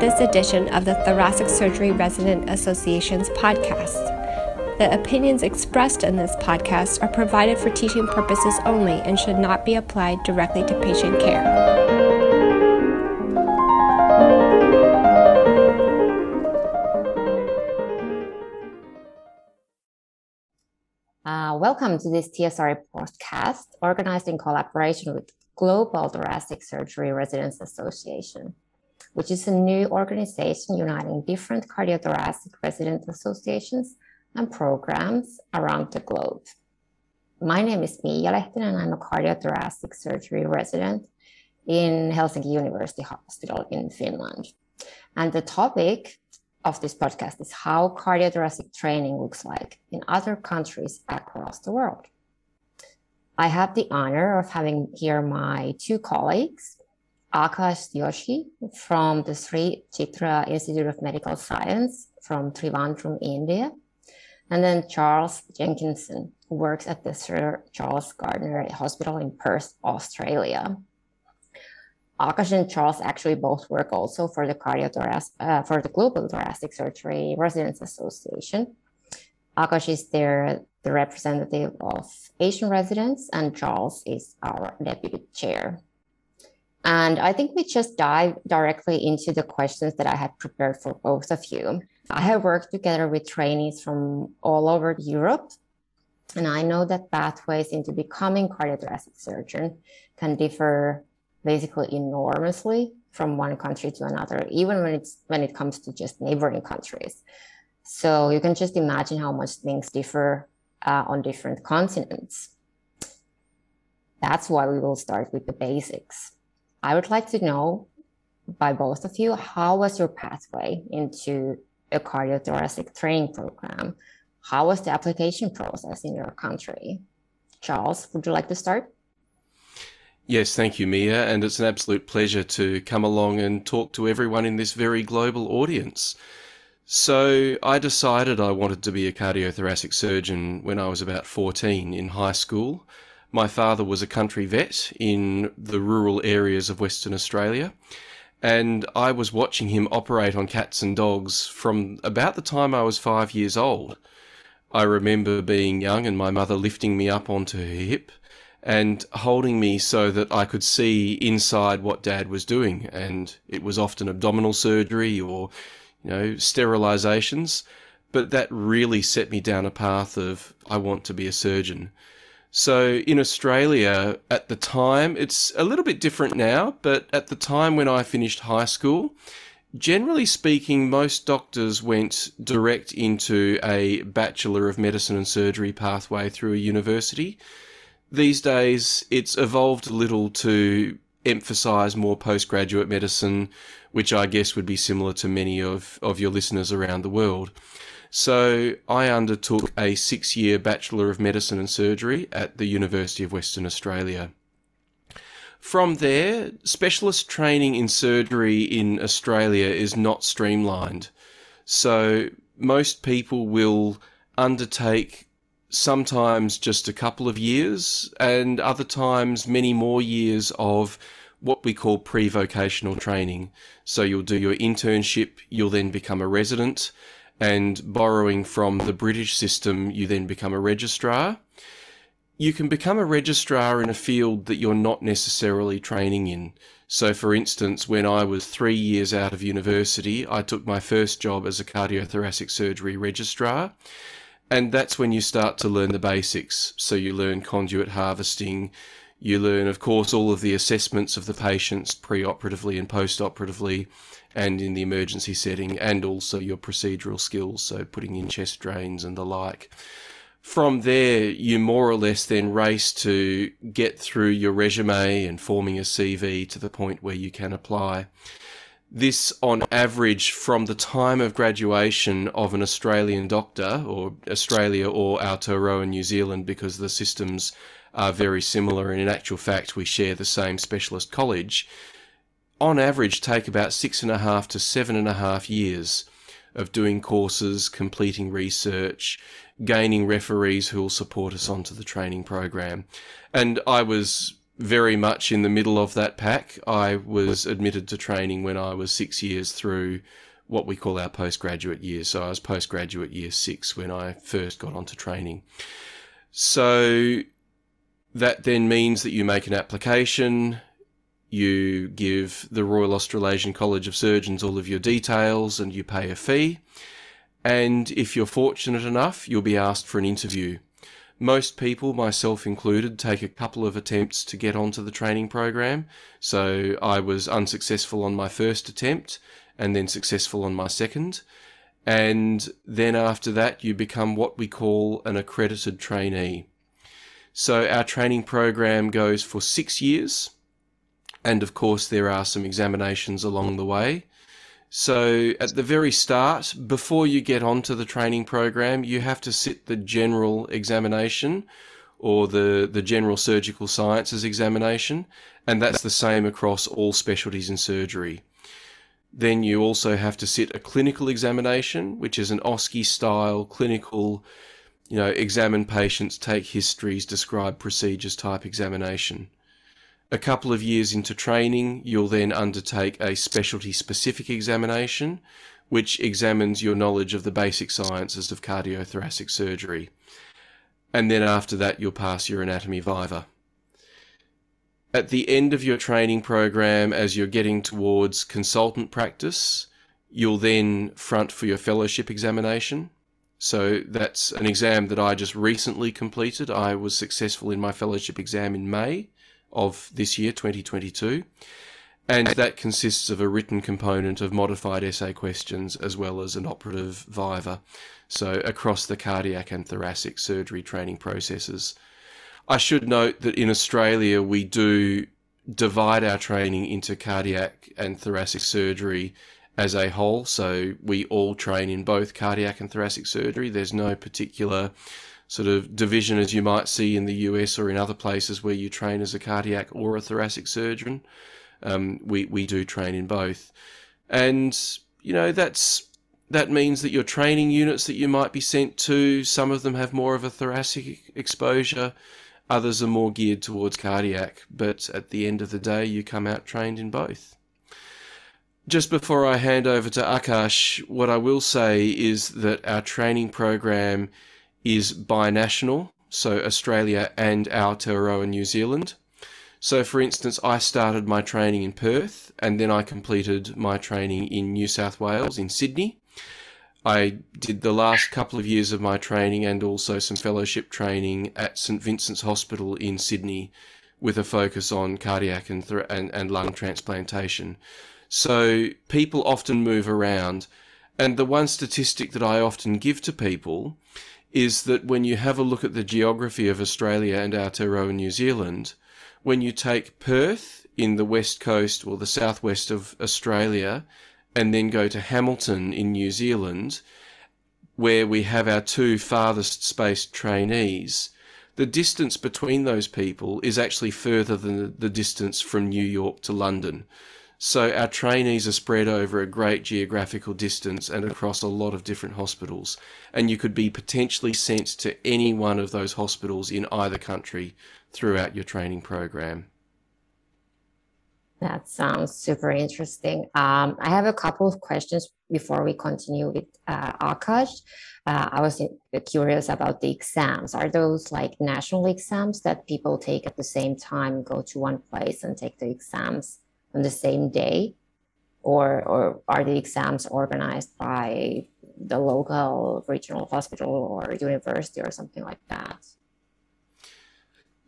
this edition of the Thoracic Surgery Resident Association's podcast. The opinions expressed in this podcast are provided for teaching purposes only and should not be applied directly to patient care. Uh, welcome to this TSRA podcast organized in collaboration with Global Thoracic Surgery Residents Association, which is a new organization uniting different cardiothoracic resident associations and programs around the globe. My name is Mia Lehtinen, and I'm a cardiothoracic surgery resident in Helsinki University Hospital in Finland. And the topic of this podcast is how cardiothoracic training looks like in other countries across the world. I have the honor of having here my two colleagues, Akash Joshi from the Sri Chitra Institute of Medical Science from Trivandrum, India, and then Charles Jenkinson, who works at the Sir Charles Gairdner Hospital in Perth, Australia. Akash and Charles actually both work also for the cardiothoracic, uh, for the Global Thoracic Surgery Residents Association. Akash is there, the representative of Asian residents, and Charles is our deputy chair. And I think we just dive directly into the questions that I had prepared for both of you. I have worked together with trainees from all over Europe, and I know that pathways into becoming cardiothoracic surgeon can differ basically enormously from one country to another, even when it's when it comes to just neighboring countries. So you can just imagine how much things differ uh, on different continents. That's why we will start with the basics. I would like to know by both of you how was your pathway into a cardiothoracic training program. How was the application process in your country? Charles, would you like to start? Yes, thank you, Mia. And it's an absolute pleasure to come along and talk to everyone in this very global audience. So, I decided I wanted to be a cardiothoracic surgeon when I was about 14 in high school. My father was a country vet in the rural areas of Western Australia and I was watching him operate on cats and dogs from about the time I was five years old. I remember being young and my mother lifting me up onto her hip and holding me so that I could see inside what dad was doing. And it was often abdominal surgery or, you know, sterilizations. But that really set me down a path of, I want to be a surgeon. So in Australia at the time, it's a little bit different now, but at the time when I finished high school, generally speaking, most doctors went direct into a Bachelor of Medicine and Surgery pathway through a university. These days, it's evolved a little to emphasize more postgraduate medicine, which I guess would be similar to many of, of your listeners around the world. So I undertook a six year Bachelor of Medicine and Surgery at the University of Western Australia. From there, specialist training in surgery in Australia is not streamlined. So most people will undertake sometimes just a couple of years and other times many more years of what we call pre-vocational training. So you'll do your internship, you'll then become a resident, and borrowing from the British system, you then become a registrar. You can become a registrar in a field that you're not necessarily training in. So, for instance, when I was three years out of university, I took my first job as a cardiothoracic surgery registrar. And that's when you start to learn the basics. So, you learn conduit harvesting. You learn, of course, all of the assessments of the patients pre operatively and post operatively and in the emergency setting, and also your procedural skills, so putting in chest drains and the like. From there, you more or less then race to get through your resume and forming a CV to the point where you can apply. This, on average, from the time of graduation of an Australian doctor, or Australia or Aotearoa New Zealand, because the systems are very similar, and in actual fact, we share the same specialist college on average take about six and a half to seven and a half years of doing courses, completing research, gaining referees who will support us onto the training program. And I was very much in the middle of that pack. I was admitted to training when I was six years through what we call our postgraduate year. So I was postgraduate year six when I first got onto training. So that then means that you make an application, you give the Royal Australasian College of Surgeons all of your details, and you pay a fee. And if you're fortunate enough, you'll be asked for an interview. Most people, myself included, take a couple of attempts to get onto the training program. So I was unsuccessful on my first attempt and then successful on my second. And then after that, you become what we call an accredited trainee. So our training program goes for six years. And of course, there are some examinations along the way. So at the very start, before you get onto the training program, you have to sit the general examination or the, the general surgical sciences examination. And that's the same across all specialties in surgery. Then you also have to sit a clinical examination, which is an OSCE style clinical, you know, examine patients, take histories, describe procedures type examination. A couple of years into training, you'll then undertake a specialty specific examination, which examines your knowledge of the basic sciences of cardiothoracic surgery. And then after that, you'll pass your anatomy viva at the end of your training program, as you're getting towards consultant practice, you'll then front for your fellowship examination. So that's an exam that I just recently completed. I was successful in my fellowship exam in May of this year, 2022. And that consists of a written component of modified essay questions as well as an operative viva. So across the cardiac and thoracic surgery training processes. I should note that in Australia, we do divide our training into cardiac and thoracic surgery as a whole. So we all train in both cardiac and thoracic surgery. There's no particular sort of division as you might see in the US or in other places where you train as a cardiac or a thoracic surgeon. Um, we, we do train in both. And, you know, that's that means that your training units that you might be sent to, some of them have more of a thoracic exposure. Others are more geared towards cardiac, but at the end of the day, you come out trained in both. Just before I hand over to Akash, what I will say is that our training program is binational, so Australia and Aotearoa New Zealand. So, for instance, I started my training in Perth and then I completed my training in New South Wales, in Sydney. I did the last couple of years of my training and also some fellowship training at St Vincent's Hospital in Sydney with a focus on cardiac and, th- and, and lung transplantation. So people often move around. And the one statistic that I often give to people is that when you have a look at the geography of Australia and Aotearoa New Zealand, when you take Perth in the west coast or the southwest of Australia and then go to Hamilton in New Zealand, where we have our two farthest spaced trainees, the distance between those people is actually further than the distance from New York to London. So our trainees are spread over a great geographical distance and across a lot of different hospitals. And you could be potentially sent to any one of those hospitals in either country throughout your training program. That sounds super interesting. Um, I have a couple of questions before we continue with uh, Akash. Uh, I was curious about the exams. Are those like national exams that people take at the same time, go to one place and take the exams on the same day? Or, or are the exams organized by the local regional hospital or university or something like that?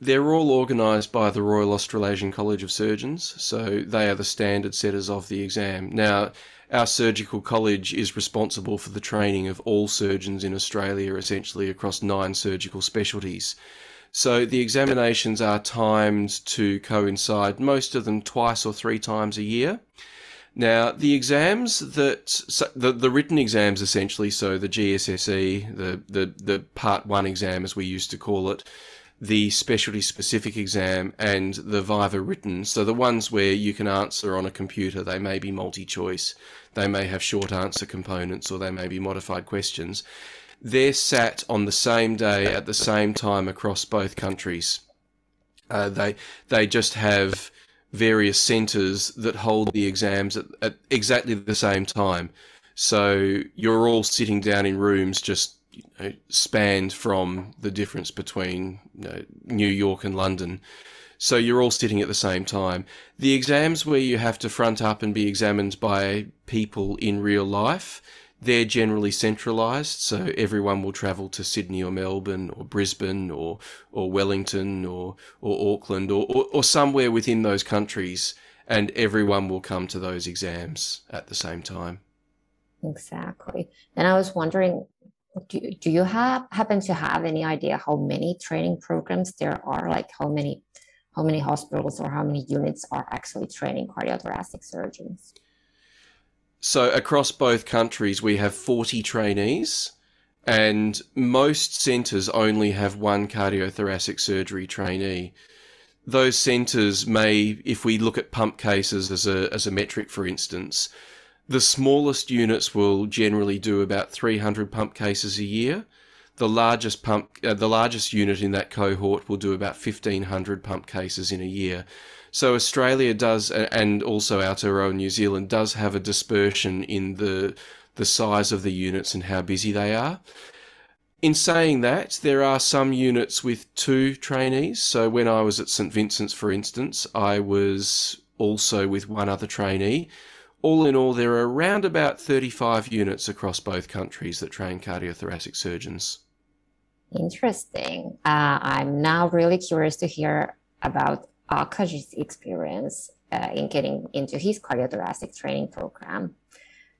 They're all organised by the Royal Australasian College of Surgeons, so they are the standard setters of the exam. Now, our surgical college is responsible for the training of all surgeons in Australia, essentially across nine surgical specialties. So the examinations are timed to coincide, most of them twice or three times a year. Now, the exams that so the the written exams essentially, so the GSSE, the the the part one exam as we used to call it, the specialty specific exam and the Viva written. So the ones where you can answer on a computer, they may be multi choice, they may have short answer components, or they may be modified questions. They're sat on the same day at the same time across both countries. Uh, they they just have various centres that hold the exams at, at, exactly the same time. So you're all sitting down in rooms just you know, spanned from the difference between you know, New York and London. So you're all sitting at the same time. The exams where you have to front up and be examined by people in real life, they're generally centralised. So everyone will travel to Sydney or Melbourne or Brisbane or or Wellington or or Auckland or, or, or somewhere within those countries, and everyone will come to those exams at the same time. Exactly. And I was wondering, do, do you have happen to have any idea how many training programs there are? Like how many how many hospitals or how many units are actually training cardiothoracic surgeons? So across both countries, we have 40 trainees, and most centres only have one cardiothoracic surgery trainee. Those centres may, if we look at pump cases as a, as a metric, for instance, the smallest units will generally do about 300 pump cases a year, the largest pump, uh, the largest unit in that cohort will do about 1500 pump cases in a year. So Australia does, and also Aotearoa New Zealand does have a dispersion in the the size of the units and how busy they are. In saying that, there are some units with two trainees. So when I was at St Vincent's, for instance, I was also with one other trainee. All in all, there are around about 35 units across both countries that train cardiothoracic surgeons. Interesting. Uh, I'm now really curious to hear about Akash's experience uh, in getting into his cardiothoracic training program.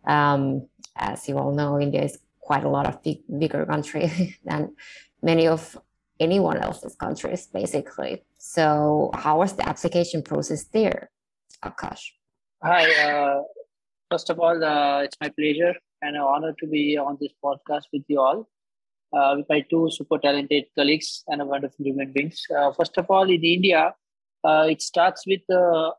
Um, as you all know, India is quite a lot of big, bigger country than many of anyone else's countries, basically. So, how was the application process there, Akash? Hi. Uh, first of all, uh, it's my pleasure and an honor to be on this podcast with you all uh, with my two super talented colleagues and a wonderful human beings. Uh, first of all, in India, uh, it starts with uh,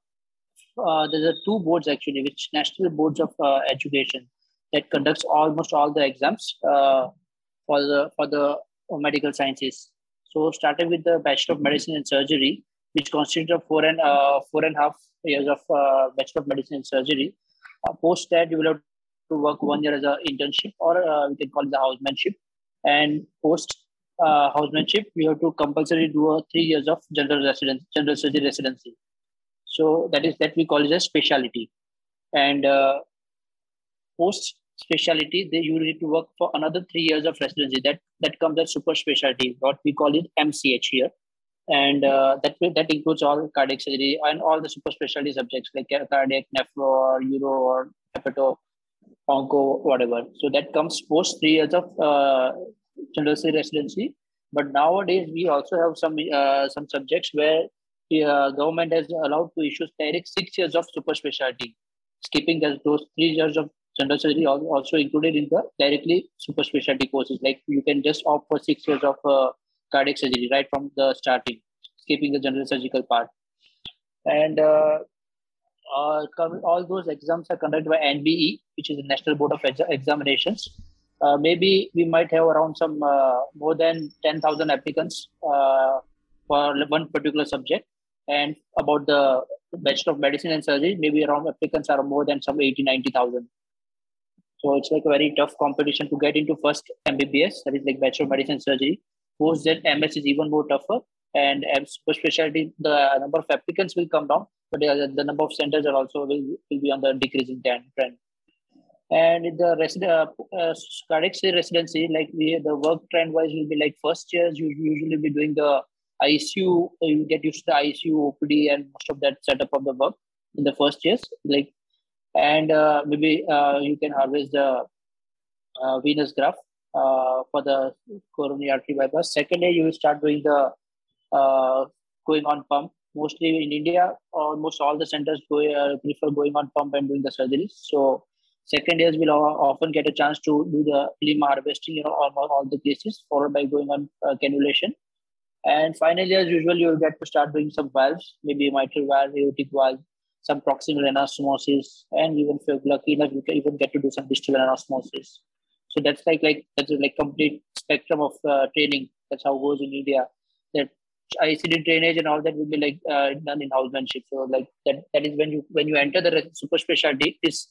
uh, there's two boards actually, which national boards of uh, education that conducts almost all the exams for the for the medical sciences. So, starting with the Bachelor of Medicine and Surgery, which consists of four and four and a half years of Bachelor of Medicine and Surgery. post that, you will have to work one year as an internship, or we can call it the housemanship and post uh, housemanship, we have to compulsory do a three years of general residence, general surgery residency. So that is that we call it a specialty. And uh, post specialty, they you need to work for another three years of residency. That that comes as super specialty, what we call it MCH here. And uh, that that includes all cardiac surgery and all the super specialty subjects like cardiac, nephro, or uro, or hepato, onco, whatever. So that comes post three years of uh, general residency. But nowadays we also have some uh, some subjects where the uh, government has allowed to issue direct six years of super specialty, skipping those three years of general surgery also included in the directly super specialty courses. Like you can just opt for six years of uh, cardiac surgery right from the starting, skipping the general surgical part. And uh, uh, all those exams are conducted by NBE, which is the National Board of Examinations. Uh, maybe we might have around some uh, more than 10,000 applicants uh, for one particular subject. And about the Bachelor of Medicine and Surgery, maybe around applicants are more than some 80, 90,000. So it's like a very tough competition to get into first MBBS, that is like Bachelor of Medicine and Surgery. Post that MS is even more tougher. And super specialty, the number of applicants will come down, but the number of centers are also will, will be on the decreasing trend. And the resident, uh, uh, cardiac residency, like we, the work trend wise will be like first years, you usually be doing the ICU, uh, you get used to the ICU, OPD, and most of that setup of the work in the first years. Like, and uh, maybe uh, you can harvest the uh, venous graft uh, for the coronary artery bypass. Second year, you will start doing the uh, going on pump mostly in India, almost all the centers go, prefer going on pump and doing the surgeries. So second years will often get a chance to do the limb harvesting, you know, on all the cases, followed by going on uh, cannulation. And finally, as usual, you'll get to start doing some valves, maybe mitral valve, aortic valve, some proximal anastomosis, and even if you're lucky enough, you can even get to do some distal anastomosis. So that's like like that's like complete spectrum of uh, training. That's how it goes in India. That ICD drainage and all that will be like uh, done in housemanship. So like that that is when you when you enter the super specialty, is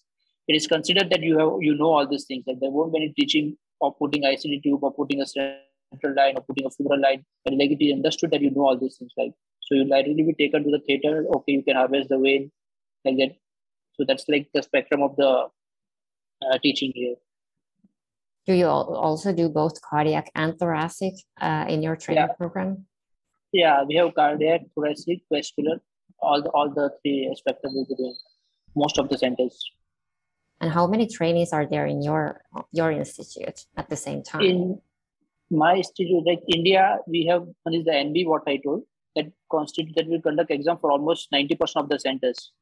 it is considered that you have you know all these things. Like there won't be any teaching of putting ICD tube or putting a central line or putting a femoral line. But like it is understood that you know all these things. Like so you'll likely be taken to the theater. Okay, you can harvest the vein like that. So that's like the spectrum of the uh, teaching here. Do you also do both cardiac and thoracic uh, in your training Yeah. program? Yeah, we have cardiac, thoracic, vascular, all the all the three spectrum will be doing most of the centers. And how many trainees are there in your your institute at the same time? In my institute, like India, we have one is the NB, what I told, that constitute that will conduct exam for almost 90% of the centers.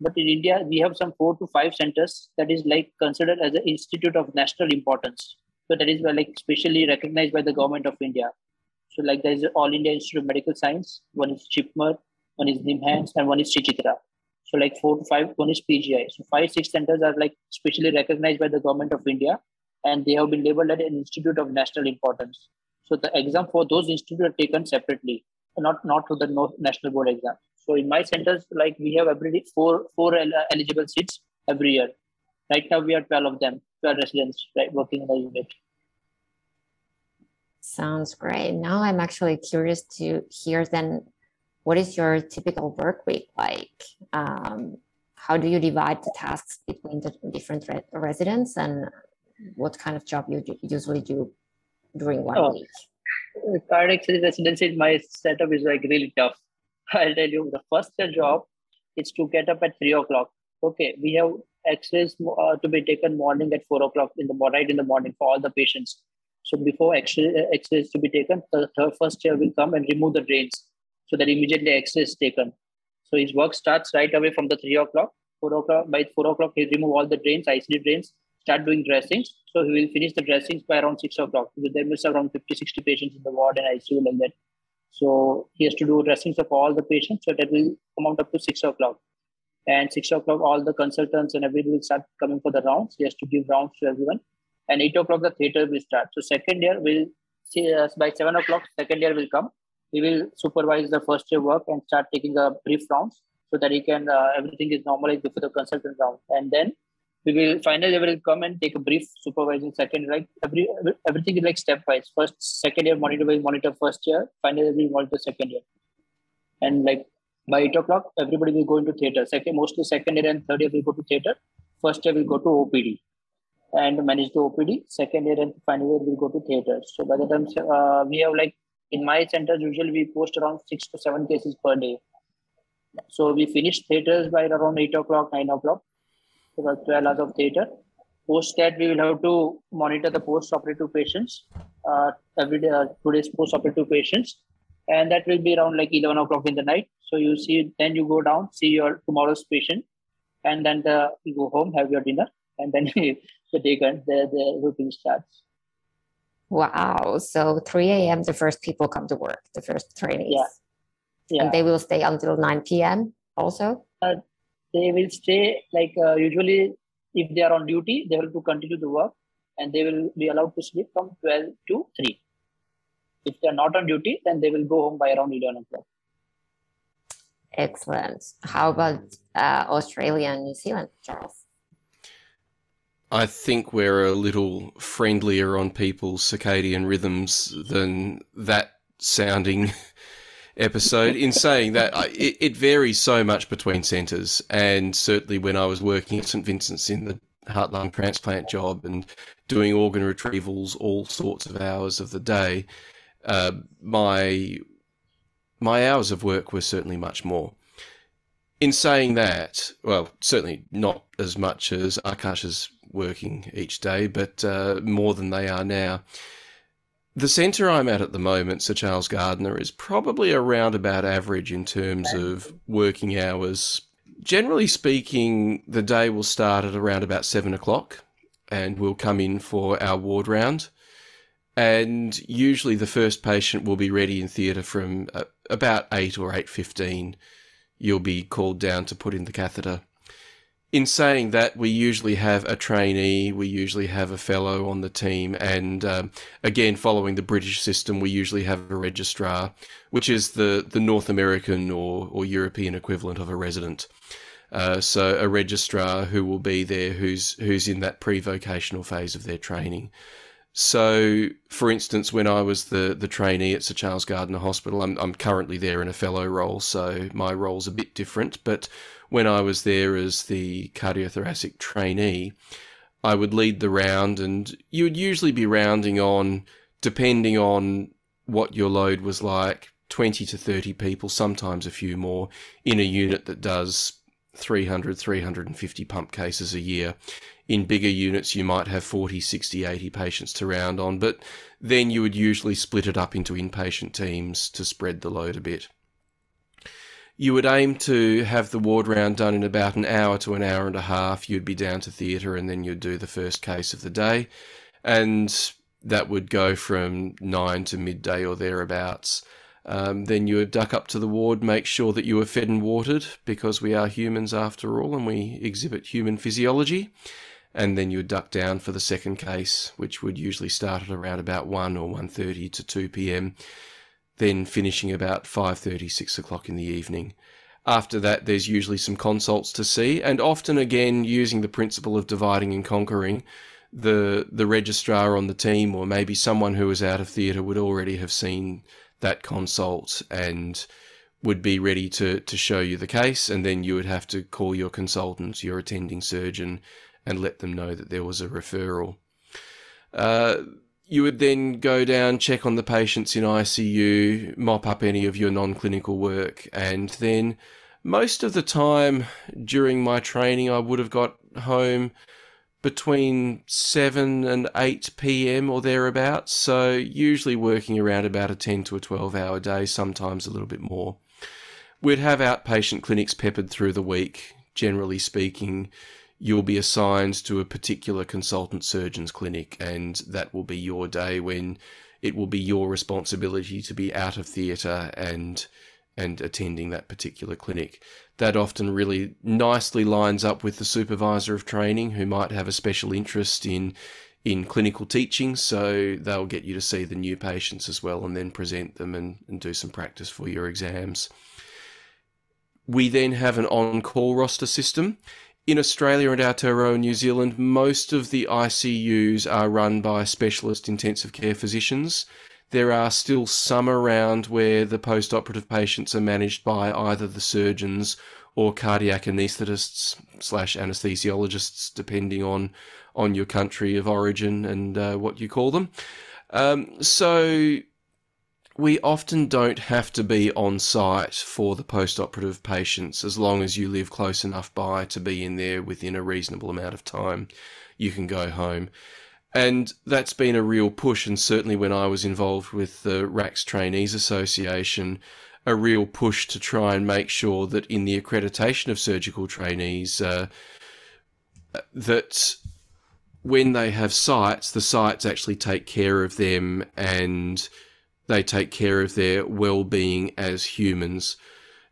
But in India, we have some four to five centers that is like considered as an institute of national importance. So that is like specially recognized by the government of India. So like there is All India Institute of Medical Science, one is JIPMER, one is Nimhans, and one is Sri Chitra. So like four to five, one is PGI. So five, six centers are like specially recognized by the government of India and they have been labeled as an institute of national importance. So the exam for those institutes are taken separately, not not for the national board exam. So in my centers, like we have every four four uh, eligible seats every year. Right now we are twelve of them, twelve residents, right, working in the unit. Sounds great. Now I'm actually curious to hear then what is your typical work week like? Um, how do you divide the tasks between the different re- residents and what kind of job you do, usually do during one Oh. week? Cardiac residency, my setup is like really tough. I'll tell you, the first job is to get up at three o'clock. Okay, we have X-rays uh, to be taken morning at four o'clock in the right in the morning for all the patients. So before uh, X-rays to be taken, the first chair will come and remove the drains, so that immediately X-ray is taken. So his work starts right away from the three o'clock. Four o'clock by four o'clock, he remove all the drains, ICD drains, start doing dressings. So he will finish the dressings by around six o'clock because there must around 50, 60 patients in the ward and ICU like that. So he has to do dressings of all the patients. So that will out up to six o'clock. And six o'clock, all the consultants and everyone will start coming for the rounds. He has to give rounds to everyone. And eight o'clock, the theater will start. So second year will see us by seven o'clock. Second year will come. He will supervise the first year work and start taking the brief rounds so that he can uh, everything is normalized before the consultant round. And then we will finally will come and take a brief supervising second like every everything is like stepwise. First second year monitor will monitor first year finally will monitor second year. And like by eight o'clock everybody will go into theater. Second mostly second year and third year will go to theater. First year will go to opd and manage the opd second year and final year will go to theater. So by the time uh, we have like in my centers usually we post around six to seven cases per day so we finish theaters by around eight o'clock nine o'clock about 12 hours of theater. Post that, we will have to monitor the post-operative patients uh, every day, uh, two days post-operative patients, and that will be around like 11 o'clock in the night. So you see, then you go down, see your tomorrow's patient, and then the, you go home, have your dinner, and then the day the, the routine starts. Wow. So 3 a.m., the first people come to work, the first trainees. Yeah. Yeah. And they will stay until 9 p.m. also? they will stay like uh, usually if they are on duty they will to continue the work and they will be allowed to sleep from 12 to 3 if they are not on duty then they will go home by around 11 o'clock Excellent. How about uh, Australia and New Zealand, Charles? I think we're a little friendlier on people's circadian rhythms than that sounding episode. In saying that, I, it, it varies so much between centres, and certainly when I was working at St Vincent's in the heart lung transplant job and doing organ retrievals all sorts of hours of the day, uh, my my hours of work were certainly much more. In saying that, well, certainly not as much as Akash is working each day, but uh, more than they are now. The centre I'm at at the moment, Sir Charles Gairdner, is probably around about average in terms of working hours. Generally speaking, the day will start at around about seven o'clock and we'll come in for our ward round. And usually the first patient will be ready in theatre from uh, about 8 or 8.15. You'll be called down to put in the catheter. In saying that, we usually have a trainee, we usually have a fellow on the team, and um, again, following the British system, we usually have a registrar, which is the, the North American or, or European equivalent of a resident. Uh, so a registrar who will be there, who's who's in that pre-vocational phase of their training. So, for instance, when I was the, the trainee at Sir Charles Gairdner Hospital, I'm, I'm currently there in a fellow role, so my role's a bit different. But when I was there as the cardiothoracic trainee, I would lead the round, and you would usually be rounding on, depending on what your load was like, 20 to 30 people, sometimes a few more, in a unit that does 300, 350 pump cases a year. In bigger units, you might have 40, 60, 80 patients to round on, but then you would usually split it up into inpatient teams to spread the load a bit. You would aim to have the ward round done in about an hour to an hour and a half. You'd be down to theatre and then you'd do the first case of the day. And that would go from nine to midday or thereabouts. Um, then you would duck up to the ward, make sure that you were fed and watered, because we are humans after all, and we exhibit human physiology. And then you would duck down for the second case, which would usually start at around about one or 1.30 to two p.m. Then finishing about 5.30, 6 o'clock in the evening. After that, there's usually some consults to see, and often again using the principle of dividing and conquering. The the registrar on the team, or maybe someone who was out of theatre, would already have seen that consult and would be ready to, to show you the case, and then you would have to call your consultant, your attending surgeon, and let them know that there was a referral. Uh, you would then go down, check on the patients in ICU, mop up any of your non clinical work, and then most of the time during my training, I would have got home between 7 and 8 p.m. or thereabouts. So, usually working around about a 10 to a 12 hour day, sometimes a little bit more. We'd have outpatient clinics peppered through the week. Generally speaking, you'll be assigned to a particular consultant surgeon's clinic, and that will be your day when it will be your responsibility to be out of theatre and and attending that particular clinic. That often really nicely lines up with the supervisor of training who might have a special interest in in clinical teaching, so they'll get you to see the new patients as well and then present them and, and do some practice for your exams. We then have an on call roster system. In Australia and Aotearoa, New Zealand, most of the ICUs are run by specialist intensive care physicians there are still some around where the post operative patients are managed by either the surgeons or cardiac anaesthetists slash anesthesiologists, depending on on your country of origin and uh, what you call them. Um, so we often don't have to be on site for the post operative patients as long as you live close enough by to be in there within a reasonable amount of time. You can go home. And that's been a real push, and certainly when I was involved with the RACS Trainees Association, a real push to try and make sure that in the accreditation of surgical trainees, uh, that when they have sites, the sites actually take care of them and they take care of their well-being as humans.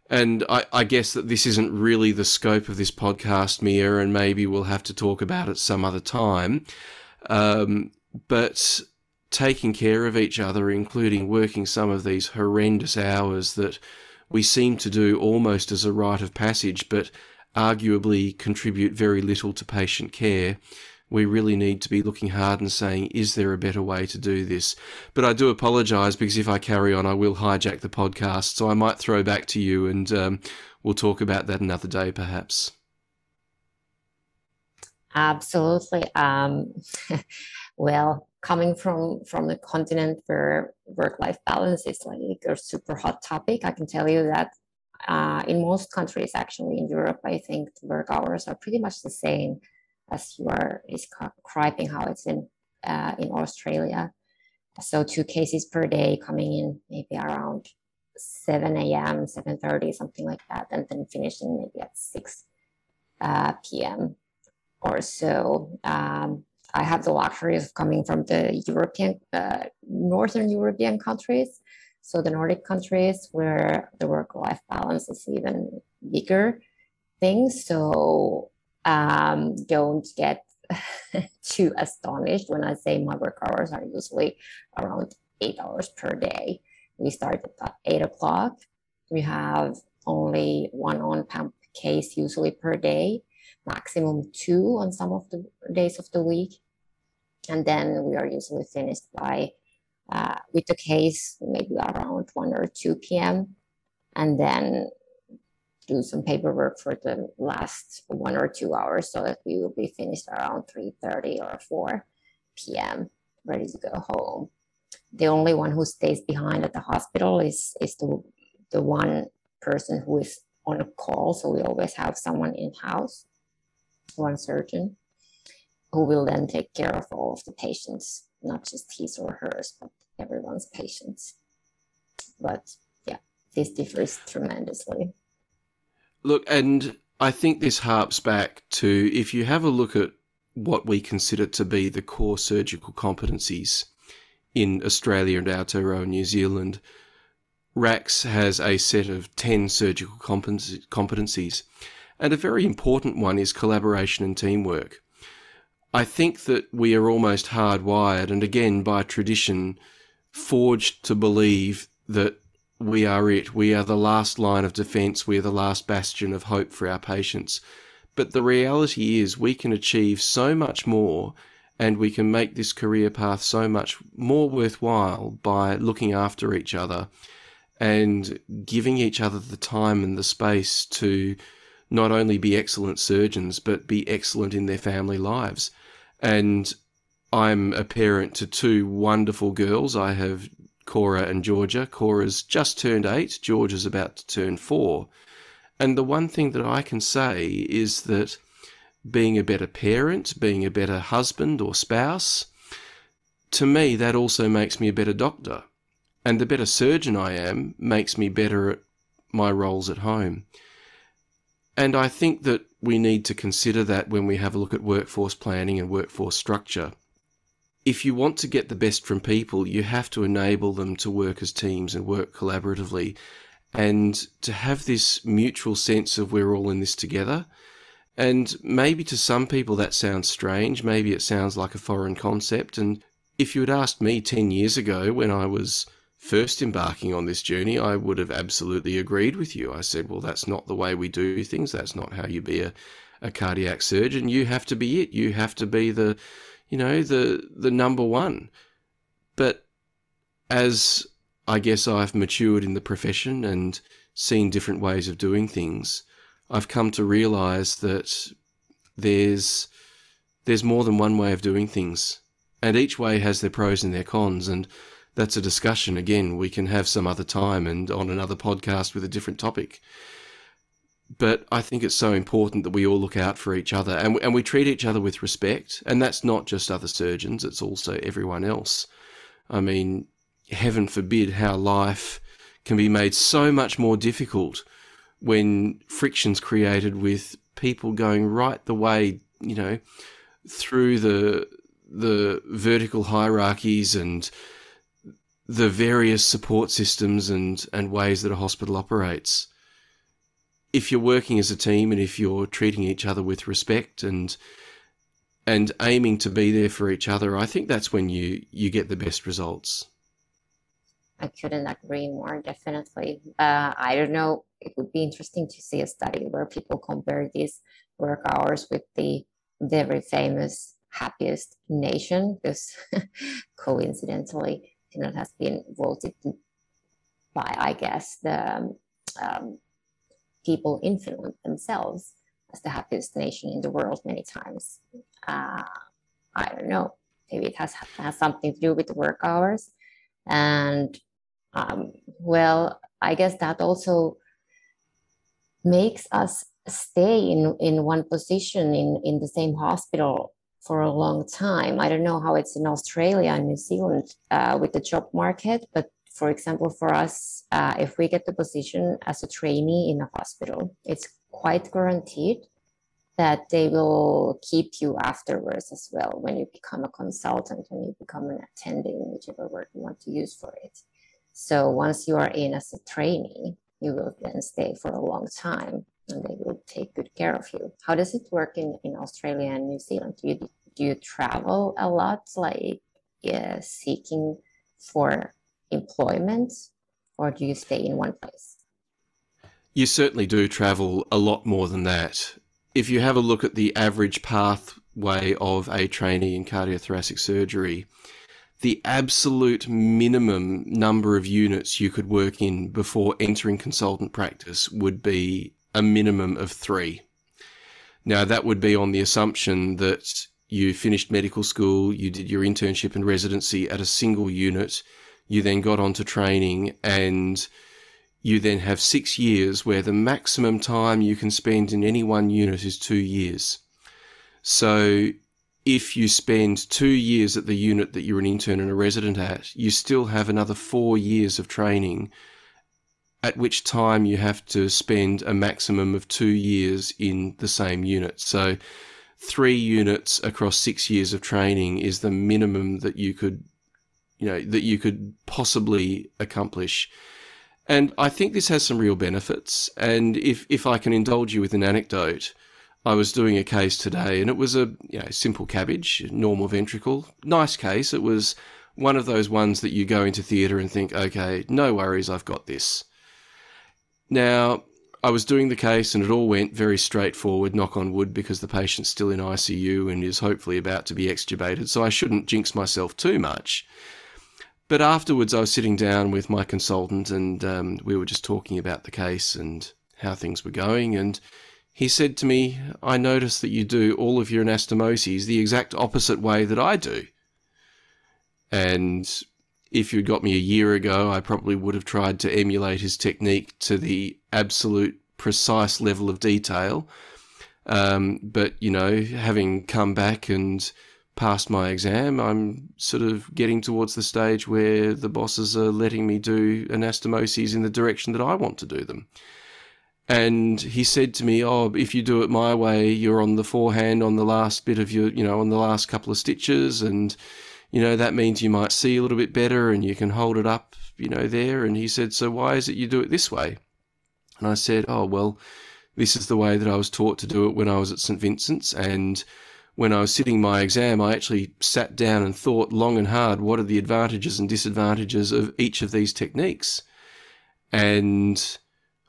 And I, I, guess that this isn't really the scope of this podcast, Mia, and maybe we'll have to talk about it some other time. Um, but taking care of each other, including working some of these horrendous hours that we seem to do almost as a rite of passage, but arguably contribute very little to patient care. We really need to be looking hard and saying, is there a better way to do this? But I do apologise because if I carry on, I will hijack the podcast. So I might throw back to you and um, we'll talk about that another day, perhaps. Absolutely. Um, well, coming from from the continent where work life balance is like a super hot topic, I can tell you that uh, in most countries, actually in Europe, I think work hours are pretty much the same as you are describing how it's in uh, in Australia. So two cases per day coming in maybe around 7 a.m., 7.30, something like that, and then finishing maybe at 6 uh, p.m or so. Um, I have the luxury of coming from the European, uh, Northern European countries. So the Nordic countries where the work-life balance is even bigger thing. So um, don't get too astonished when I say my work hours are usually around eight hours per day. We start at eight o'clock. We have only one on pump case usually per day, maximum two on some of the days of the week. And then we are usually finished by uh, with the case maybe around 1 or 2 p.m. and then do some paperwork for the last one or two hours so that we will be finished around 3.30 or 4 p.m. ready to go home. The only one who stays behind at the hospital is, is the, the one person who is on a call. So we always have someone in house, one surgeon, who will then take care of all of the patients, not just his or hers, but everyone's patients. But yeah, this differs tremendously. Look, and I think this harps back to if you have a look at what we consider to be the core surgical competencies in Australia and Aotearoa New Zealand, RACS has a set of 10 surgical competencies, and a very important one is collaboration and teamwork. I think that we are almost hardwired, and again by tradition, forged to believe that we are it. We are the last line of defense. We are the last bastion of hope for our patients. But the reality is, we can achieve so much more and we can make this career path so much more worthwhile by looking after each other and giving each other the time and the space to not only be excellent surgeons, but be excellent in their family lives. And I'm a parent to two wonderful girls. I have Cora and Georgia. Cora's just turned eight, Georgia's about to turn four. And the one thing that I can say is that being a better parent, being a better husband or spouse, to me, that also makes me a better doctor. And the better surgeon I am makes me better at my roles at home. And I think that we need to consider that when we have a look at workforce planning and workforce structure if you want to get the best from people, you have to enable them to work as teams and work collaboratively and to have this mutual sense of we're all in this together. And maybe to some people that sounds strange. Maybe it sounds like a foreign concept. And if you had asked me 10 years ago when I was first embarking on this journey, I would have absolutely agreed with you. I said, well, that's not the way we do things. That's not how you be a, a cardiac surgeon. You have to be it. You have to be the, you know, the the number one. But as I guess I've matured in the profession and seen different ways of doing things, I've come to realize that there's there's more than one way of doing things, and each way has their pros and their cons, and that's a discussion. Again we can have some other time and on another podcast with a different topic but I think it's so important that we all look out for each other and and we treat each other with respect. And that's not just other surgeons, it's also everyone else. I mean, heaven forbid how life can be made so much more difficult when friction's created with people going right the way, you know, through the the vertical hierarchies and the various support systems and, and ways that a hospital operates if you're working as a team and if you're treating each other with respect and and aiming to be there for each other, I think that's when you you get the best results. I couldn't agree more. Definitely, uh, I don't know. It would be interesting to see a study where people compare these work hours with the very famous happiest nation, because coincidentally, Finland has been voted by, I guess, the um, people in Finland themselves as the happiest nation in the world many times. Uh, I don't know. Maybe it has, has something to do with work hours. And um, well, I guess that also makes us stay in, in one position in, in the same hospital for a long time. I don't know how it's in Australia and New Zealand uh, with the job market, but for example, for us, uh, if we get the position as a trainee in a hospital, it's quite guaranteed that they will keep you afterwards as well when you become a consultant, when you become an attending, whichever word you want to use for it. So once you are in as a trainee, you will then stay for a long time. and they will take good care of you. How does it work in, in Australia and New Zealand? Do you do you travel a lot, like yeah, seeking for employment, or do you stay in one place? You certainly do travel a lot more than that. If you have a look at the average pathway of a trainee in cardiothoracic surgery, the absolute minimum number of units you could work in before entering consultant practice would be a minimum of three. Now, that would be on the assumption that you finished medical school, you did your internship and residency at a single unit, you then got on to training, and you then have six years where the maximum time you can spend in any one unit is two years. So if you spend two years at the unit that you're an intern and a resident at, you still have another four years of training, at which time you have to spend a maximum of two years in the same unit. So three units across six years of training is the minimum that you could, you know, that you could possibly accomplish. And I think this has some real benefits. And if, if I can indulge you with an anecdote, I was doing a case today and it was a you know, simple CABG, normal ventricle, nice case. It was one of those ones that you go into theatre and think, okay, no worries, I've got this. Now, I was doing the case and it all went very straightforward, knock on wood, because the patient's still in ICU and is hopefully about to be extubated, so I shouldn't jinx myself too much. But afterwards, I was sitting down with my consultant and um, we were just talking about the case and how things were going. And he said to me, I notice that you do all of your anastomoses the exact opposite way that I do. And if you'd got me a year ago, I probably would have tried to emulate his technique to the absolute precise level of detail. Um, but, you know, having come back and passed my exam, I'm sort of getting towards the stage where the bosses are letting me do anastomoses in the direction that I want to do them. And he said to me, "Oh, if you do it my way, you're on the forehand on the last bit of your, you know, on the last couple of stitches, and you know, that means you might see a little bit better and you can hold it up, you know, there. And he said, So why is it you do it this way? And I said, Oh, well, this is the way that I was taught to do it when I was at St. Vincent's. And when I was sitting my exam, I actually sat down and thought long and hard what are the advantages and disadvantages of each of these techniques. And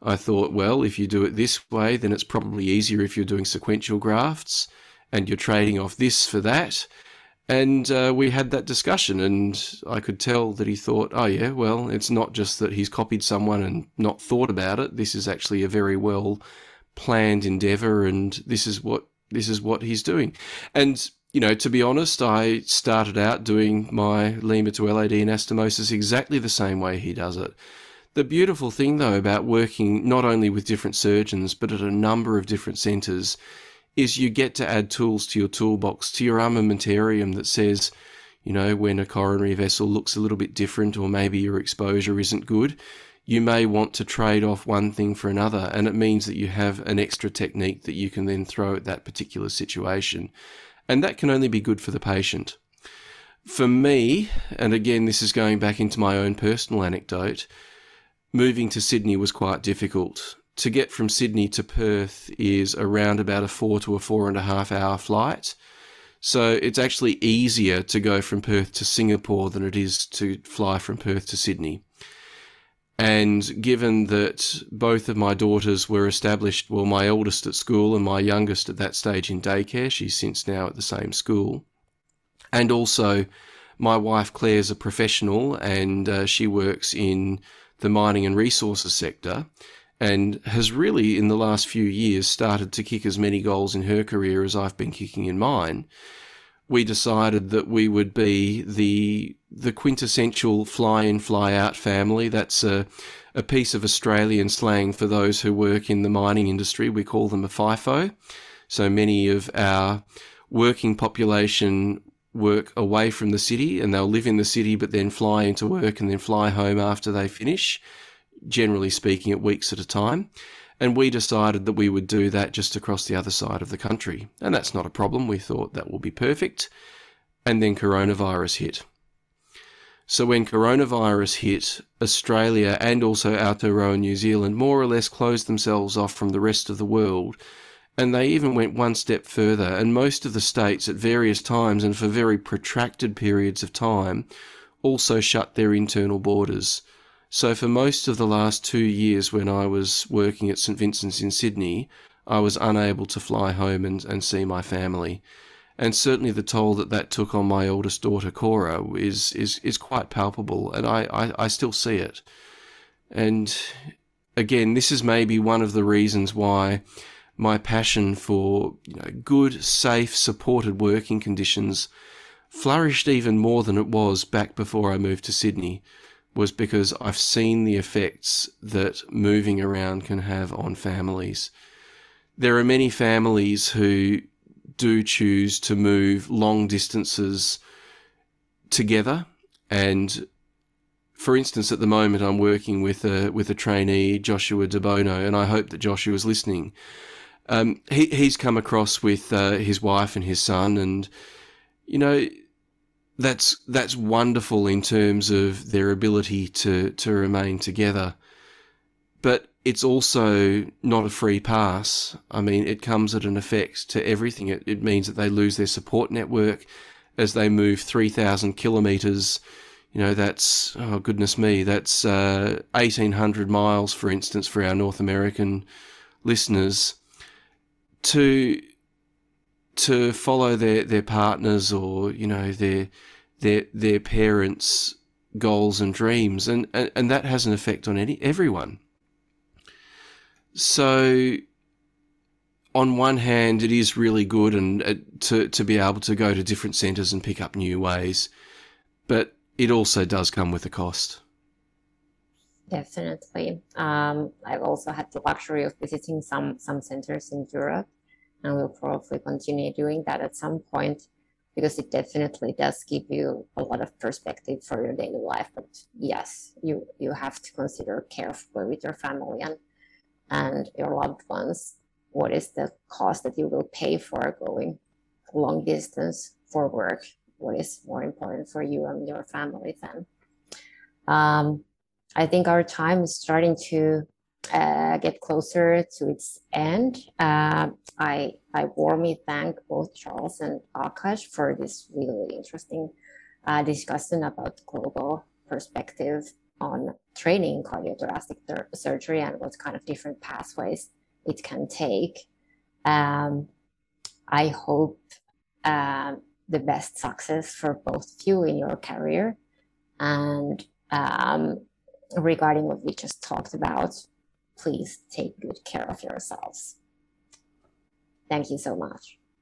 I thought, well, if you do it this way, then it's probably easier if you're doing sequential grafts and you're trading off this for that. And uh, we had that discussion, and I could tell that he thought, oh, yeah, well, it's not just that he's copied someone and not thought about it. This is actually a very well planned endeavor, and this is what this is what he's doing. And you know, to be honest, I started out doing my LIMA to LAD anastomosis exactly the same way he does it. The beautiful thing, though, about working not only with different surgeons, but at a number of different centres is you get to add tools to your toolbox, to your armamentarium that says, you know, when a coronary vessel looks a little bit different or maybe your exposure isn't good, you may want to trade off one thing for another. And it means that you have an extra technique that you can then throw at that particular situation. And that can only be good for the patient. For me, and again, this is going back into my own personal anecdote, moving to Sydney was quite difficult to get from Sydney to Perth is around about a four to a four and a half hour flight. So it's actually easier to go from Perth to Singapore than it is to fly from Perth to Sydney. And given that both of my daughters were established, well, my eldest at school and my youngest at that stage in daycare, she's since now at the same school. And also, my wife Claire's a professional and uh, she works in the mining and resources sector and has really, in the last few years, started to kick as many goals in her career as I've been kicking in mine. We decided that we would be the the quintessential fly in, fly out family. That's a, a piece of Australian slang for those who work in the mining industry. We call them a FIFO. So many of our working population work away from the city and they'll live in the city but then fly into work and then fly home after they finish generally speaking, at weeks at a time. And we decided that we would do that just across the other side of the country. And that's not a problem. We thought that will be perfect. And then coronavirus hit. So when coronavirus hit, Australia and also Aotearoa New Zealand more or less closed themselves off from the rest of the world. And they even went one step further, and most of the states at various times and for very protracted periods of time also shut their internal borders. So for most of the last two years when I was working at St Vincent's in Sydney, I was unable to fly home and, and see my family and certainly the toll that that took on my oldest daughter Cora is is is quite palpable, and I, I, I still see it. And again, this is maybe one of the reasons why my passion for you know, good, safe, supported working conditions flourished even more than it was back before I moved to Sydney was because I've seen the effects that moving around can have on families. There are many families who do choose to move long distances together. And for instance, at the moment, I'm working with a with a trainee, Joshua DeBono, and I hope that Joshua is listening. Um, he he's come across with uh, his wife and his son, and you know that's that's wonderful in terms of their ability to to remain together. But it's also not a free pass. I mean, it comes at an effect to everything. It, it means that they lose their support network as they move 3,000 kilometres. You know, that's, oh goodness me, that's uh, 1,800 miles, for instance, for our North American listeners, to to follow their, their partners or, you know, their their their parents' goals and dreams. And, and, and that has an effect on any everyone. So, on one hand, it is really good and uh, to to be able to go to different centres and pick up new ways, but it also does come with a cost. Definitely. Um, I've also had the luxury of visiting some some centres in Europe, and will probably continue doing that at some point because it definitely does give you a lot of perspective for your daily life. But yes, you you have to consider carefully with your family and and your loved ones, what is the cost that you will pay for going long distance for work? What is more important for you and your family then? Um, I think our time is starting to uh, get closer to its end. Uh, I, I warmly thank both Charles and Akash for this really interesting uh, discussion about global perspective on training cardiothoracic surgery and what kind of different pathways it can take. Um, I hope um, the best success for both of you in your career. And um, regarding what we just talked about, please take good care of yourselves. Thank you so much.